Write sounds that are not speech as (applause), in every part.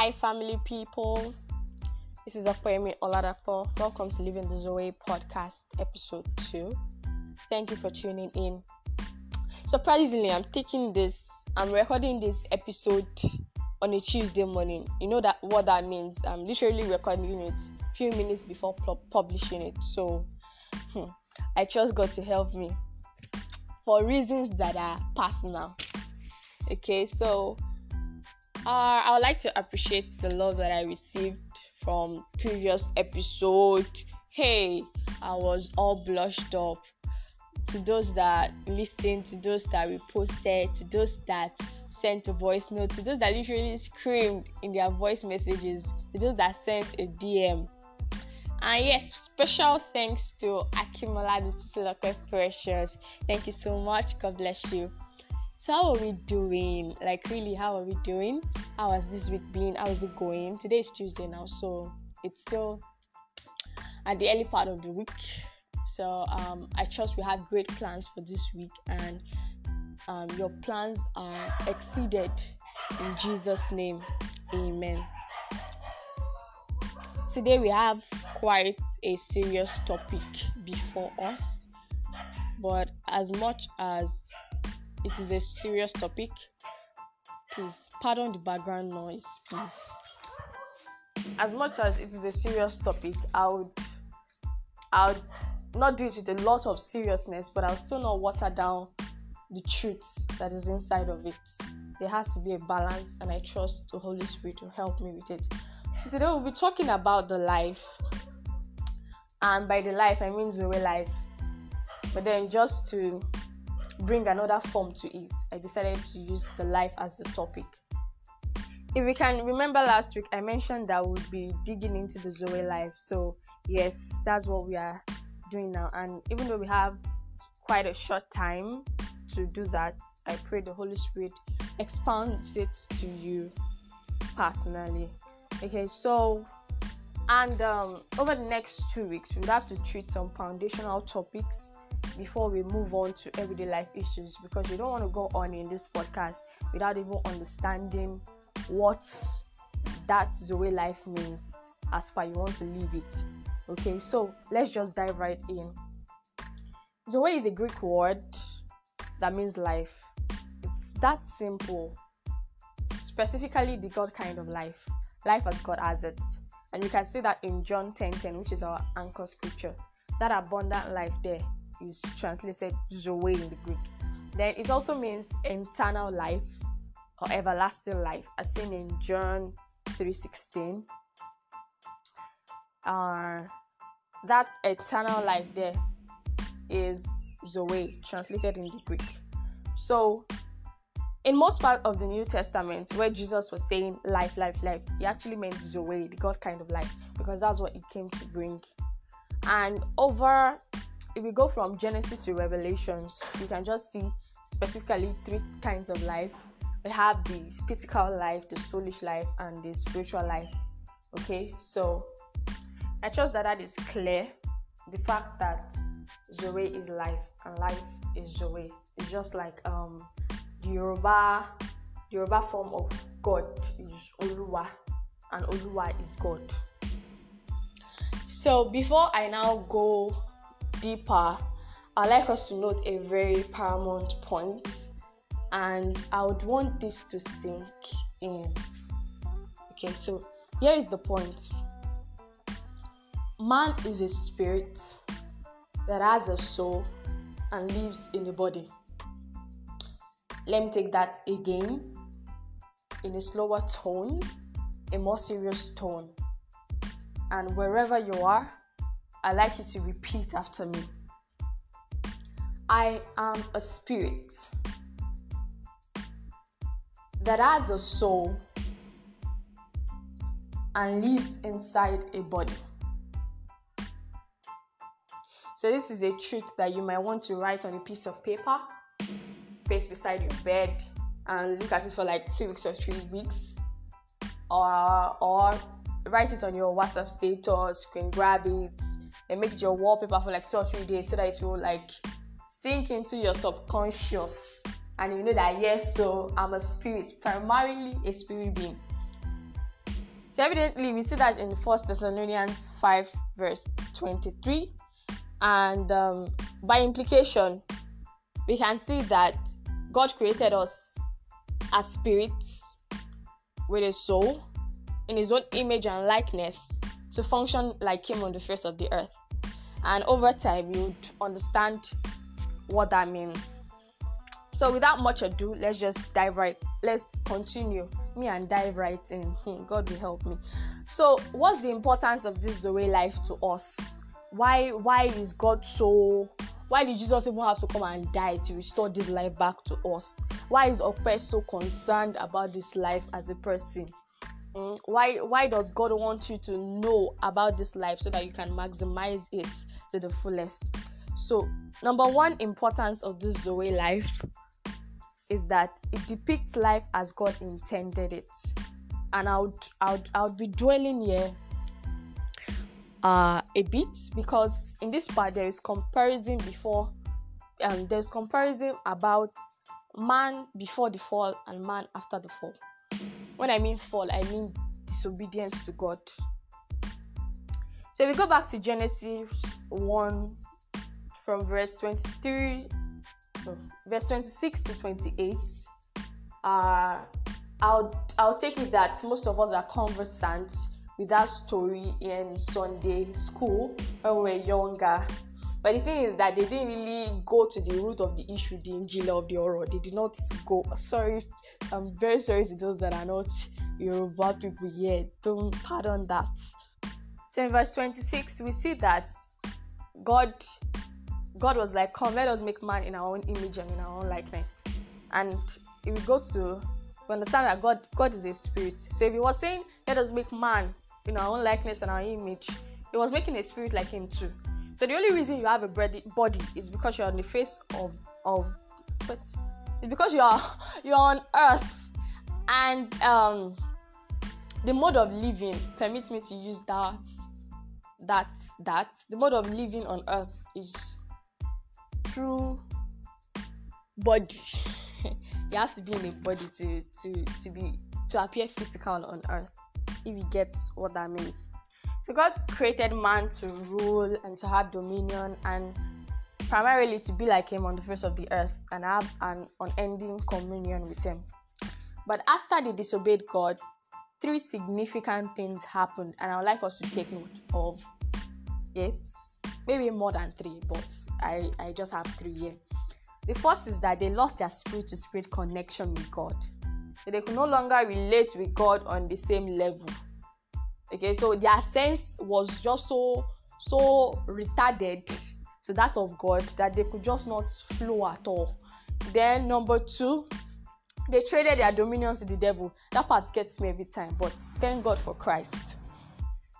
Hi, family people. This is Akwemi Oladapo. Welcome to Living the Zoe podcast, episode 2. Thank you for tuning in. Surprisingly, I'm taking this, I'm recording this episode on a Tuesday morning. You know that what that means? I'm literally recording it a few minutes before pu- publishing it. So, hmm, I trust God to help me for reasons that are personal. Okay, so uh, I would like to appreciate the love that I received from previous episode. Hey, I was all blushed up. To those that listened, to those that reposted, to those that sent a voice note, to those that literally screamed in their voice messages, to those that sent a DM. And yes, special thanks to Akimola Precious. Thank you so much. God bless you. So how are we doing? Like really, how are we doing? How has this week been? How is it going? Today is Tuesday now, so it's still at the early part of the week. So um, I trust we have great plans for this week, and um, your plans are exceeded in Jesus' name. Amen. Today we have quite a serious topic before us, but as much as it is a serious topic. Please pardon the background noise, please. As much as it is a serious topic, I would I would not do it with a lot of seriousness, but I'll still not water down the truth that is inside of it. There has to be a balance, and I trust the Holy Spirit to help me with it. So today we'll be talking about the life, and by the life I mean Zoe life. But then just to bring another form to it, I decided to use the life as the topic. If you can remember last week, I mentioned that we'll be digging into the Zoe life. So, yes, that's what we are doing now. And even though we have quite a short time to do that, I pray the Holy Spirit expounds it to you personally. Okay, so and um, over the next two weeks, we'll have to treat some foundational topics before we move on to everyday life issues because we don't want to go on in this podcast without even understanding what that Zoe life means as far as you want to live it. Okay, so let's just dive right in. Zoe is a Greek word that means life. It's that simple. Specifically, the God kind of life. Life as God has it. And you can see that in John 10 10, which is our anchor scripture. That abundant life there is translated Zoe in the Greek. Then it also means eternal life or everlasting life, as seen in John 3:16. Uh, that eternal life there is Zoe, translated in the Greek. So, in most part of the New Testament, where Jesus was saying life, life, life, he actually meant Zoe, the God kind of life, because that's what he came to bring. And over if we go from Genesis to Revelations, you can just see specifically three kinds of life. We have the physical life, the soulish life, and the spiritual life. Okay, so I trust that that is clear. The fact that Zoe is life and life is Zoe. It's just like um, the Yoruba, the Yoruba form of God is Oluwa, and Oluwa is God. So before I now go deeper, I'd like us to note a very paramount point, and I would want this to sink in. Okay, so here is the point man is a spirit that has a soul and lives in a body. Let me take that again in a slower tone, a more serious tone. And wherever you are, I'd like you to repeat after me. I am a spirit that has a soul and lives inside a body. So, this is a truth that you might want to write on a piece of paper, paste beside your bed, and look at it for like two weeks or three weeks, or or write it on your WhatsApp status. You can grab it and make it your wallpaper for like two or three days so that it will like sink into your subconscious. And you know that yes so i'm a spirit primarily a spirit being. So evidently, we see that in First Thessalonians 5, verse 23, and um, by implication, we can see that God created us as spirits with a soul in His own image and likeness to function like Him on the face of the earth. And over time, you would understand what that means. So, without much ado, let's just dive right. Let's continue. Me and dive right in. Hmm, God will help me. So, what's the importance of this Zoe life to us? Why why is God so why did Jesus even have to come and die to restore this life back to us? Why is Ope so concerned about this life as a person? Mm, why why does God want you to know about this life so that you can maximize it to the fullest? So, number one importance of this Zoe life is that it depicts life as God intended it. And I would I would, I would be dwelling here uh, a bit because in this part there is comparison before um, there's comparison about man before the fall and man after the fall. When I mean fall, I mean disobedience to God. So we go back to Genesis 1 from verse 23, no, verse 26 to 28. Uh, I'll, I'll take it that most of us are conversant with that story in Sunday school when we were younger. But the thing is that they didn't really go to the root of the issue, the Injila of the Oro. They did not go. Sorry, I'm very sorry to those that are not Yoruba people yet. Don't pardon that. So in verse 26, we see that God God was like, Come, let us make man in our own image and in our own likeness. And if we go to we understand that God God is a spirit. So if he was saying, Let us make man in our own likeness and our image, he was making a spirit like him too. So the only reason you have a body is because you're on the face of of but it's because you are (laughs) you're on earth. And um the mode of living permits me to use that that that the mode of living on earth is through body. (laughs) You have to be in a body to to to be to appear physical on earth if you get what that means. So God created man to rule and to have dominion and primarily to be like him on the face of the earth and have an unending communion with him. But after they disobeyed God, three significant things happened, and I would like us to take note of it. Maybe more than three, but I, I just have three here. The first is that they lost their spirit to spirit connection with God. So they could no longer relate with God on the same level. Okay, so their sense was just so so retarded to that of God that they could just not flow at all. Then number two, they traded their dominions to the devil. That part gets me every time, but thank God for Christ.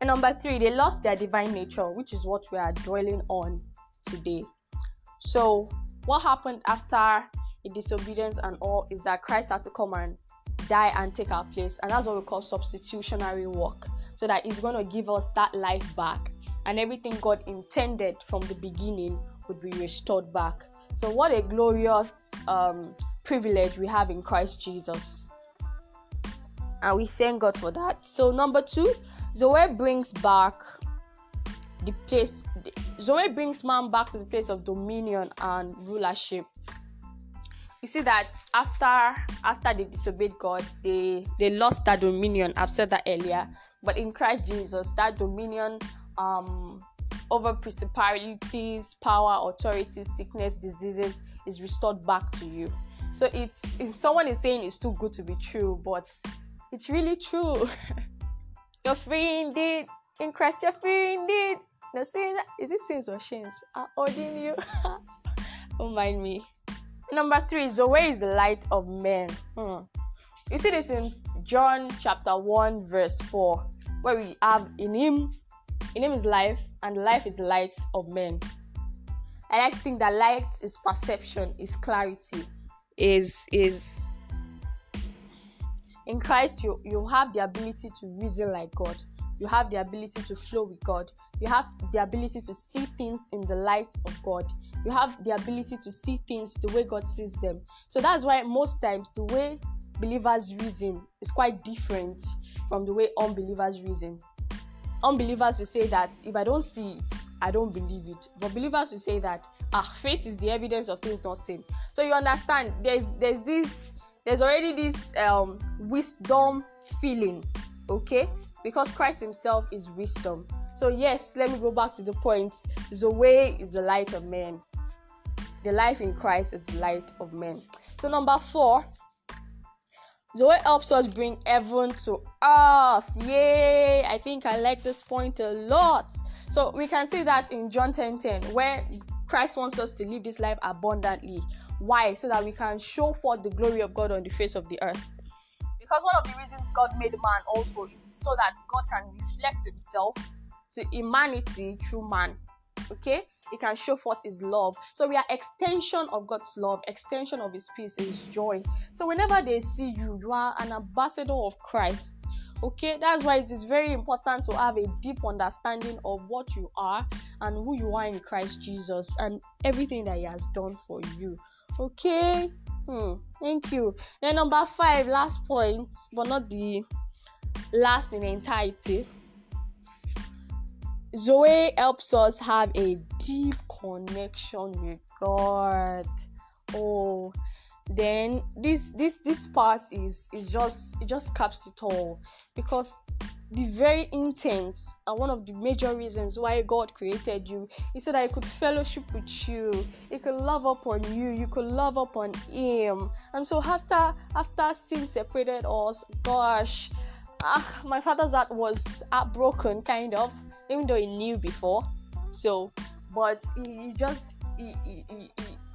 And number three, they lost their divine nature, which is what we are dwelling on today. So, what happened after disobedience and all is that Christ had to come and die and take our place. And that's what we call substitutionary work. So that going to give us that life back. And everything God intended from the beginning would be restored back. So, what a glorious um, privilege we have in Christ Jesus. And we thank God for that. So, number two, Zoe brings back the place, Zoe brings man back to the place of dominion and rulership you see that after after they disobeyed God, they they lost that dominion. I've said that earlier. But in Christ Jesus, that dominion um, over principalities, power, authorities, sickness, diseases is restored back to you. So it's, it's someone is saying it's too good to be true, but it's really true. (laughs) you're free indeed. In Christ, you're free indeed. Now, that is it sins or shins? I'm ordering you. (laughs) Don't mind me. Number three, Zoe is the light of men. Hmm. You see this in John chapter 1, verse 4, where we have in him, in him is life, and life is light of men. I like to think that light is perception, is clarity, is is in Christ you you have the ability to reason like God you have the ability to flow with God. You have the ability to see things in the light of God. You have the ability to see things the way God sees them. So that's why most times the way believers reason is quite different from the way unbelievers reason. Unbelievers will say that if I don't see it, I don't believe it. But believers will say that ah, faith is the evidence of things not seen. So you understand there's there's this there's already this um wisdom feeling, okay? Because Christ Himself is wisdom. So yes, let me go back to the point. Zoe is the light of men. The life in Christ is the light of men. So number four, Zoe helps us bring heaven to earth. Yay! I think I like this point a lot. So we can see that in John 10 10, where Christ wants us to live this life abundantly. Why? So that we can show forth the glory of God on the face of the earth. Because one of the reasons God made man also is so that God can reflect himself to humanity through man okay? He can show forth his love. So we are extension of god's love extension of his peace his joy. So whenever they see you you are an ambassador of christ okay? That's why it is very important to have a deep understanding of what you are and who you are in christ jesus and everything that he has done for you okay? Hmm thank you. Then number five last point but not the last in entirety. Zoe helps us have a deep connection with God. Oh, then this this this part is is just it just caps it all. Because the very intent and one of the major reasons why God created you. Is so that He could fellowship with you, He could love upon you, you could love upon Him. And so after after sin separated us, gosh, ah, my father's heart was heartbroken, kind of even though he knew before. So, but he, he just he, he, he,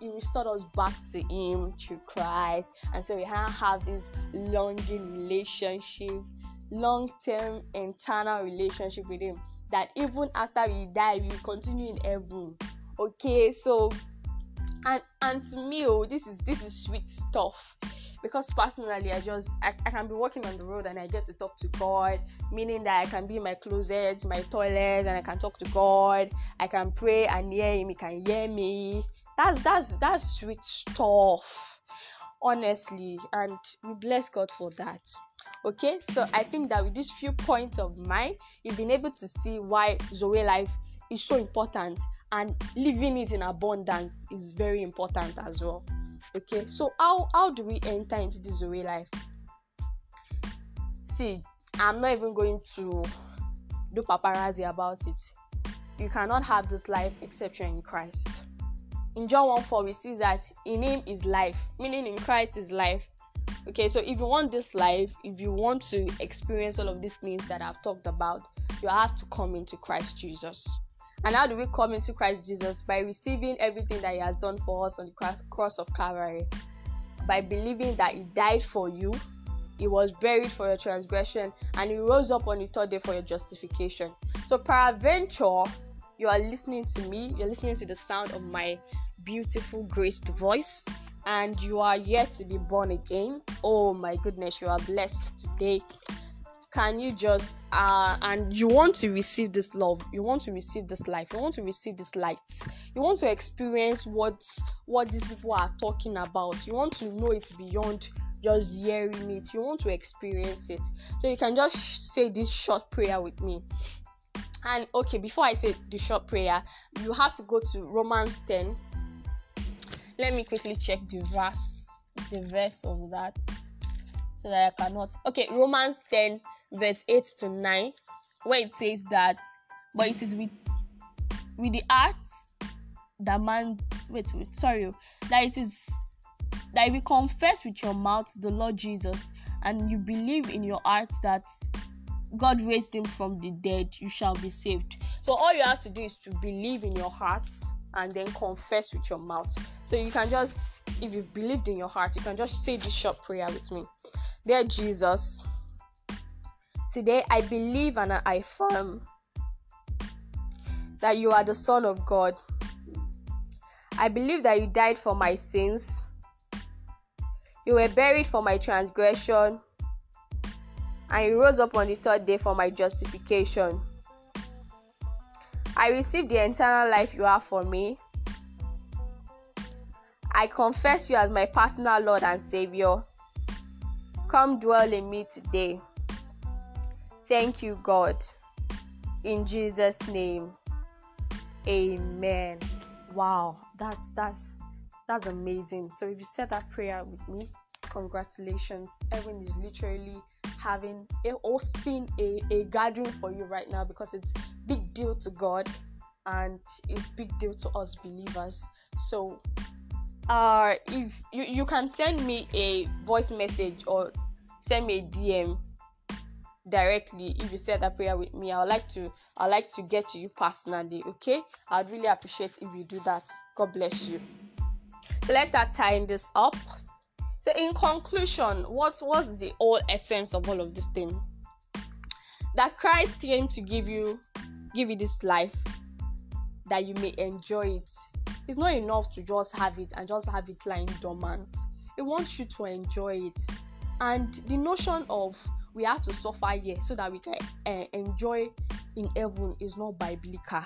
he restored us back to him through Christ, and so we have this longing relationship, long-term internal relationship with him. That even after we die, we continue in heaven. Okay, so and and to me, oh, this is this is sweet stuff because personally i just I, I can be walking on the road and i get to talk to god meaning that i can be in my closet my toilet and i can talk to god i can pray and hear him he can hear me that's that's that's sweet stuff honestly and we bless god for that okay so i think that with these few points of mine you've been able to see why zoe life is so important and living it in abundance is very important as well. Okay so how how do we enter into this Zoe life? See i'm not even going to do paparazzi about it. You cannot have this life except you're in christ. In john 1 4 we see that in him is life meaning in christ is life okay so if you want this life if you want to experience all of these things that i've talked about you have to come into christ jesus and how do we come into Christ Jesus? By receiving everything that He has done for us on the cross of Calvary. By believing that He died for you, He was buried for your transgression, and He rose up on the third day for your justification. So, peradventure, you are listening to me, you're listening to the sound of my beautiful, graced voice, and you are yet to be born again. Oh my goodness, you are blessed today. Can you just uh and you want to receive this love you want to receive this life you want to receive this light. You want to experience what what these people are talking about. You want to know it beyond just hearing it. You want to experience it. So you can just say this short prayer with me. And okay before i say the short prayer you have to go to romans 10 let me quickly check the verse the verse of that so that i cannot okay romans 10 verse 8 to 9, where it says that, but it is with with the heart that man wait wait sorry oh, that it is that you confess with your mouth the Lord Jesus and you believe in your heart that God raised him from the dead, you shall be saved. So all you have to do is to believe in your heart and then confess with your mouth. So you can just if you've believed in your heart, you can just say this short prayer with me. Dear Jesus, Today, I believe and I affirm that you are the Son of God. I believe that you died for my sins. You were buried for my transgression. And you rose up on the third day for my justification. I receive the eternal life you have for me. I confess you as my personal Lord and Savior. Come dwell in me today. Thank you, God. In Jesus' name. Amen. Wow, that's that's that's amazing. So if you said that prayer with me, congratulations. Evan is literally having a hosting a, a gathering for you right now because it's big deal to God and it's big deal to us believers. So uh if you, you can send me a voice message or send me a DM directly if you said that prayer with me. I'd like to I'd like to get to you personally, okay? I'd really appreciate if you do that. God bless you. Let's start tying this up. So in conclusion, what's what's the whole essence of all of this thing? That Christ came to give you give you this life that you may enjoy it. It's not enough to just have it and just have it lying dormant. It wants you to enjoy it. And the notion of we have to suffer here so that we can uh, enjoy in heaven is not biblical.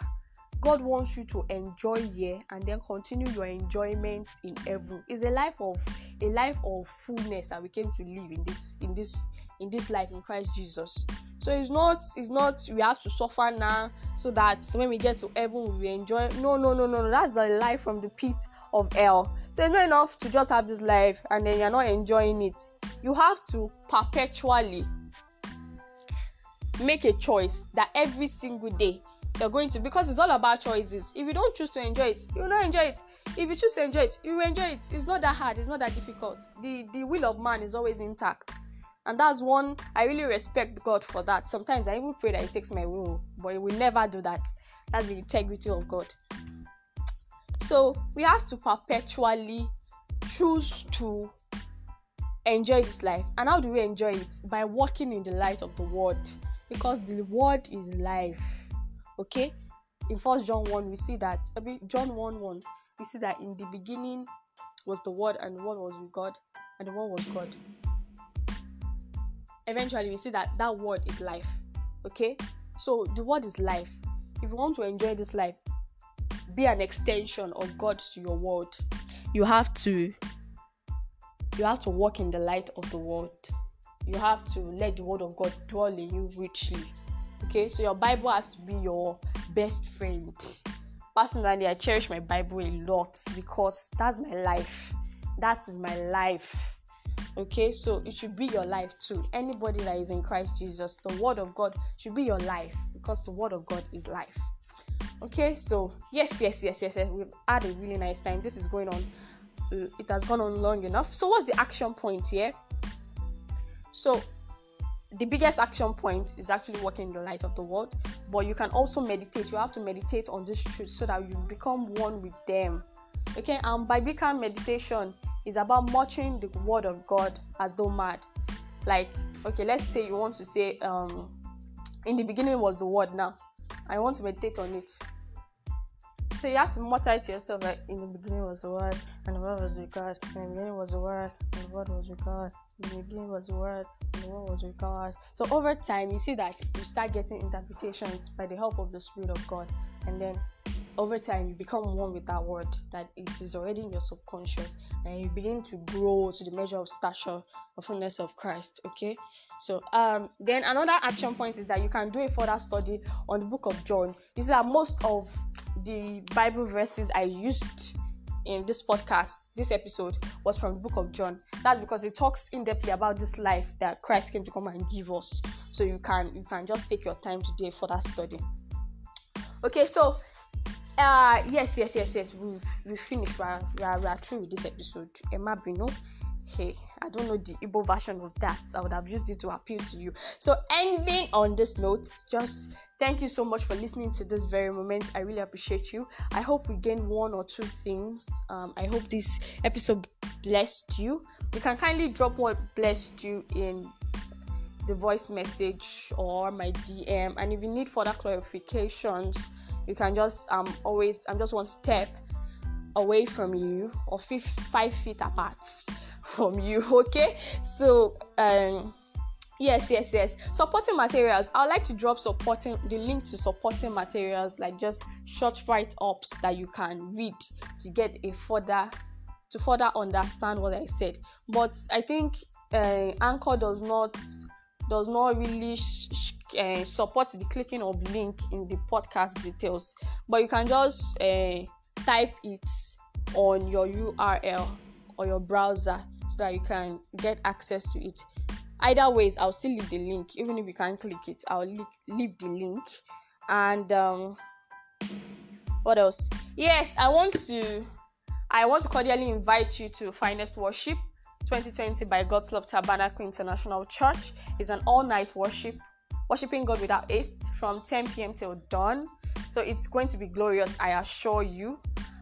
God wants you to enjoy here and then continue your enjoyment in heaven. It's a life of a life of fullness that we came to live in this in this in this life in Christ Jesus. So it's not it's not we have to suffer now so that when we get to heaven we enjoy. No, no, no, no, no. That's the life from the pit of hell. So it's not enough to just have this life and then you're not enjoying it. You have to perpetually make a choice that every single day you're going to because it's all about choices. If you don't choose to enjoy it, you will not enjoy it. If you choose to enjoy it, you will enjoy it. It's not that hard, it's not that difficult. The the will of man is always intact. And that's one I really respect God for that. Sometimes I even pray that He takes my will, but He will never do that. That's the integrity of God. So we have to perpetually choose to enjoy this life. And how do we enjoy it? By walking in the light of the word. Because the word is life okay in first john 1 we see that I mean, john 1 1 we see that in the beginning was the word and the word was with god and the word was god. Eventually we see that that word is life okay so the word is life. If you want to enjoy this life be an extension of god to your world. You have to you have to walk in the light of the world. You have to let the word of god dwell in you richly Okay, so your Bible has to be your best friend. Personally, I cherish my Bible a lot because that's my life. That is my life. Okay, so it should be your life too. Anybody that is in Christ Jesus, the Word of God should be your life because the Word of God is life. Okay, so yes, yes, yes, yes, yes. we've had a really nice time. This is going on, it has gone on long enough. So, what's the action point here? So, the biggest action point is actually walking in the light of the world but you can also meditate. You have to meditate on this truth so that you become one with them. Okay and biblical meditation is about muttering the word of god as though mad. Like okay let's say you want to say um in the beginning was the word now i want to meditate on it so you have to mutter to yourself like in the beginning was the word and the word was with god. In the beginning was the word and the word was with god. In the beginning was the word and the word was with god. So over time you see that you start getting interpretations by the help of the spirit of god. And then over time you become one with that word that it is already in your subconscious and you begin to grow to the measure of stature of fullness of christ okay? So um then another action point is that you can do a further study on the book of john. You see that most of the bible verses i used in this podcast this episode was from the book of john. That's because it talks in depthly about this life that christ came to come and give us. So you can you can just take your time to do a further study. Okay so uh yes yes yes yes. We've we finished. We are, we are, we are through with this episode. Emma bino hey i don't know the Igbo version of that. I would have used it to appeal to you. So ending on this note just thank you so much for listening to this very moment. I really appreciate you. I hope we gain one or two things. Um, i hope this episode blessed you. You can kindly drop what blessed you in the voice message or my dm and if you need further clarifications you can just um always i'm just one step away from you or five, feet apart from you (laughs) okay? So um yes yes yes. Supporting materials. I would like to drop supporting the link to supporting materials like just short write-ups that you can read to get a further to further understand what i said. But i think uh, Anchor does not does not really sh- uh, support the clicking of link in the podcast details, but you can just uh, type it on your URL or your browser so that you can get access to it. Either ways, I'll still leave the link, even if you can't click it. I'll leave, leave the link. And um, what else? Yes, I want to I want to cordially invite you to Finest Worship 2020 by God's Love Tabernacle International Church. is an all-night worship, worshiping God without haste from 10 p.m. till dawn. So it's going to be glorious, I assure you.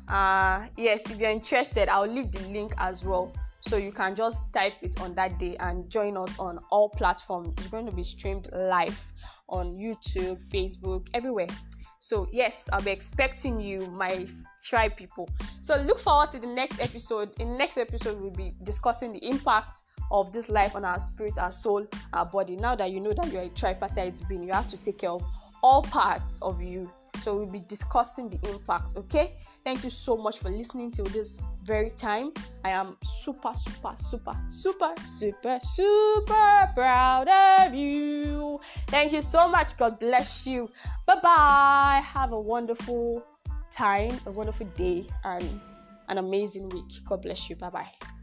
Uh, yes, if you're interested, I'll leave the link as well. So you can just type it on that day and join us on all platforms. It's going to be streamed live on YouTube, Facebook, everywhere. So, yes, I'll be expecting you, my tribe people. So, look forward to the next episode. In next episode, we'll be discussing the impact of this life on our spirit, our soul, our body. Now that you know that you're a tripartite being, you have to take care of all parts of you so we'll be discussing the impact. Okay. Thank you so much for listening till this very time. I am super, super, super, super, super, super proud of you. Thank you so much. God bless you. Bye bye. Have a wonderful time, a wonderful day, and an amazing week. God bless you. Bye bye.